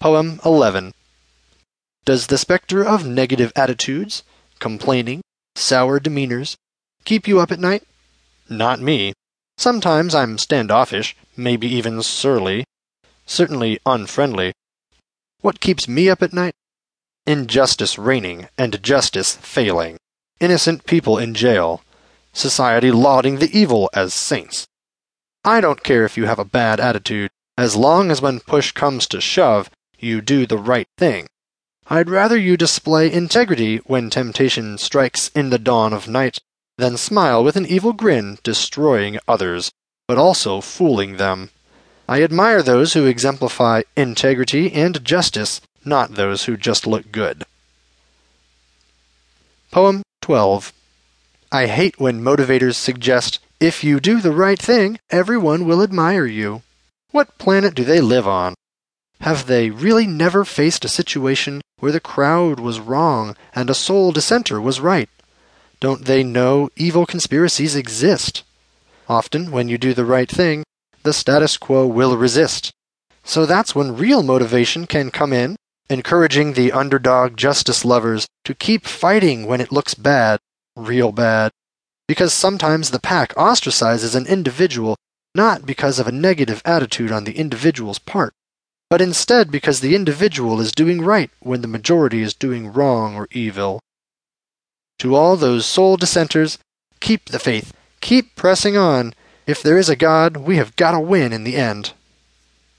Poem 11. Does the specter of negative attitudes, complaining, sour demeanors, keep you up at night? Not me. Sometimes I'm standoffish, maybe even surly, certainly unfriendly. What keeps me up at night? Injustice reigning and justice failing, innocent people in jail, society lauding the evil as saints. I don't care if you have a bad attitude, as long as when push comes to shove, you do the right thing. I'd rather you display integrity when temptation strikes in the dawn of night than smile with an evil grin, destroying others, but also fooling them. I admire those who exemplify integrity and justice, not those who just look good. Poem 12. I hate when motivators suggest if you do the right thing, everyone will admire you. What planet do they live on? Have they really never faced a situation where the crowd was wrong and a sole dissenter was right? Don't they know evil conspiracies exist? Often, when you do the right thing, the status quo will resist. So that's when real motivation can come in, encouraging the underdog justice lovers to keep fighting when it looks bad, real bad. Because sometimes the pack ostracizes an individual not because of a negative attitude on the individual's part but instead because the individual is doing right when the majority is doing wrong or evil. To all those sole dissenters, keep the faith, keep pressing on. If there is a God, we have got to win in the end.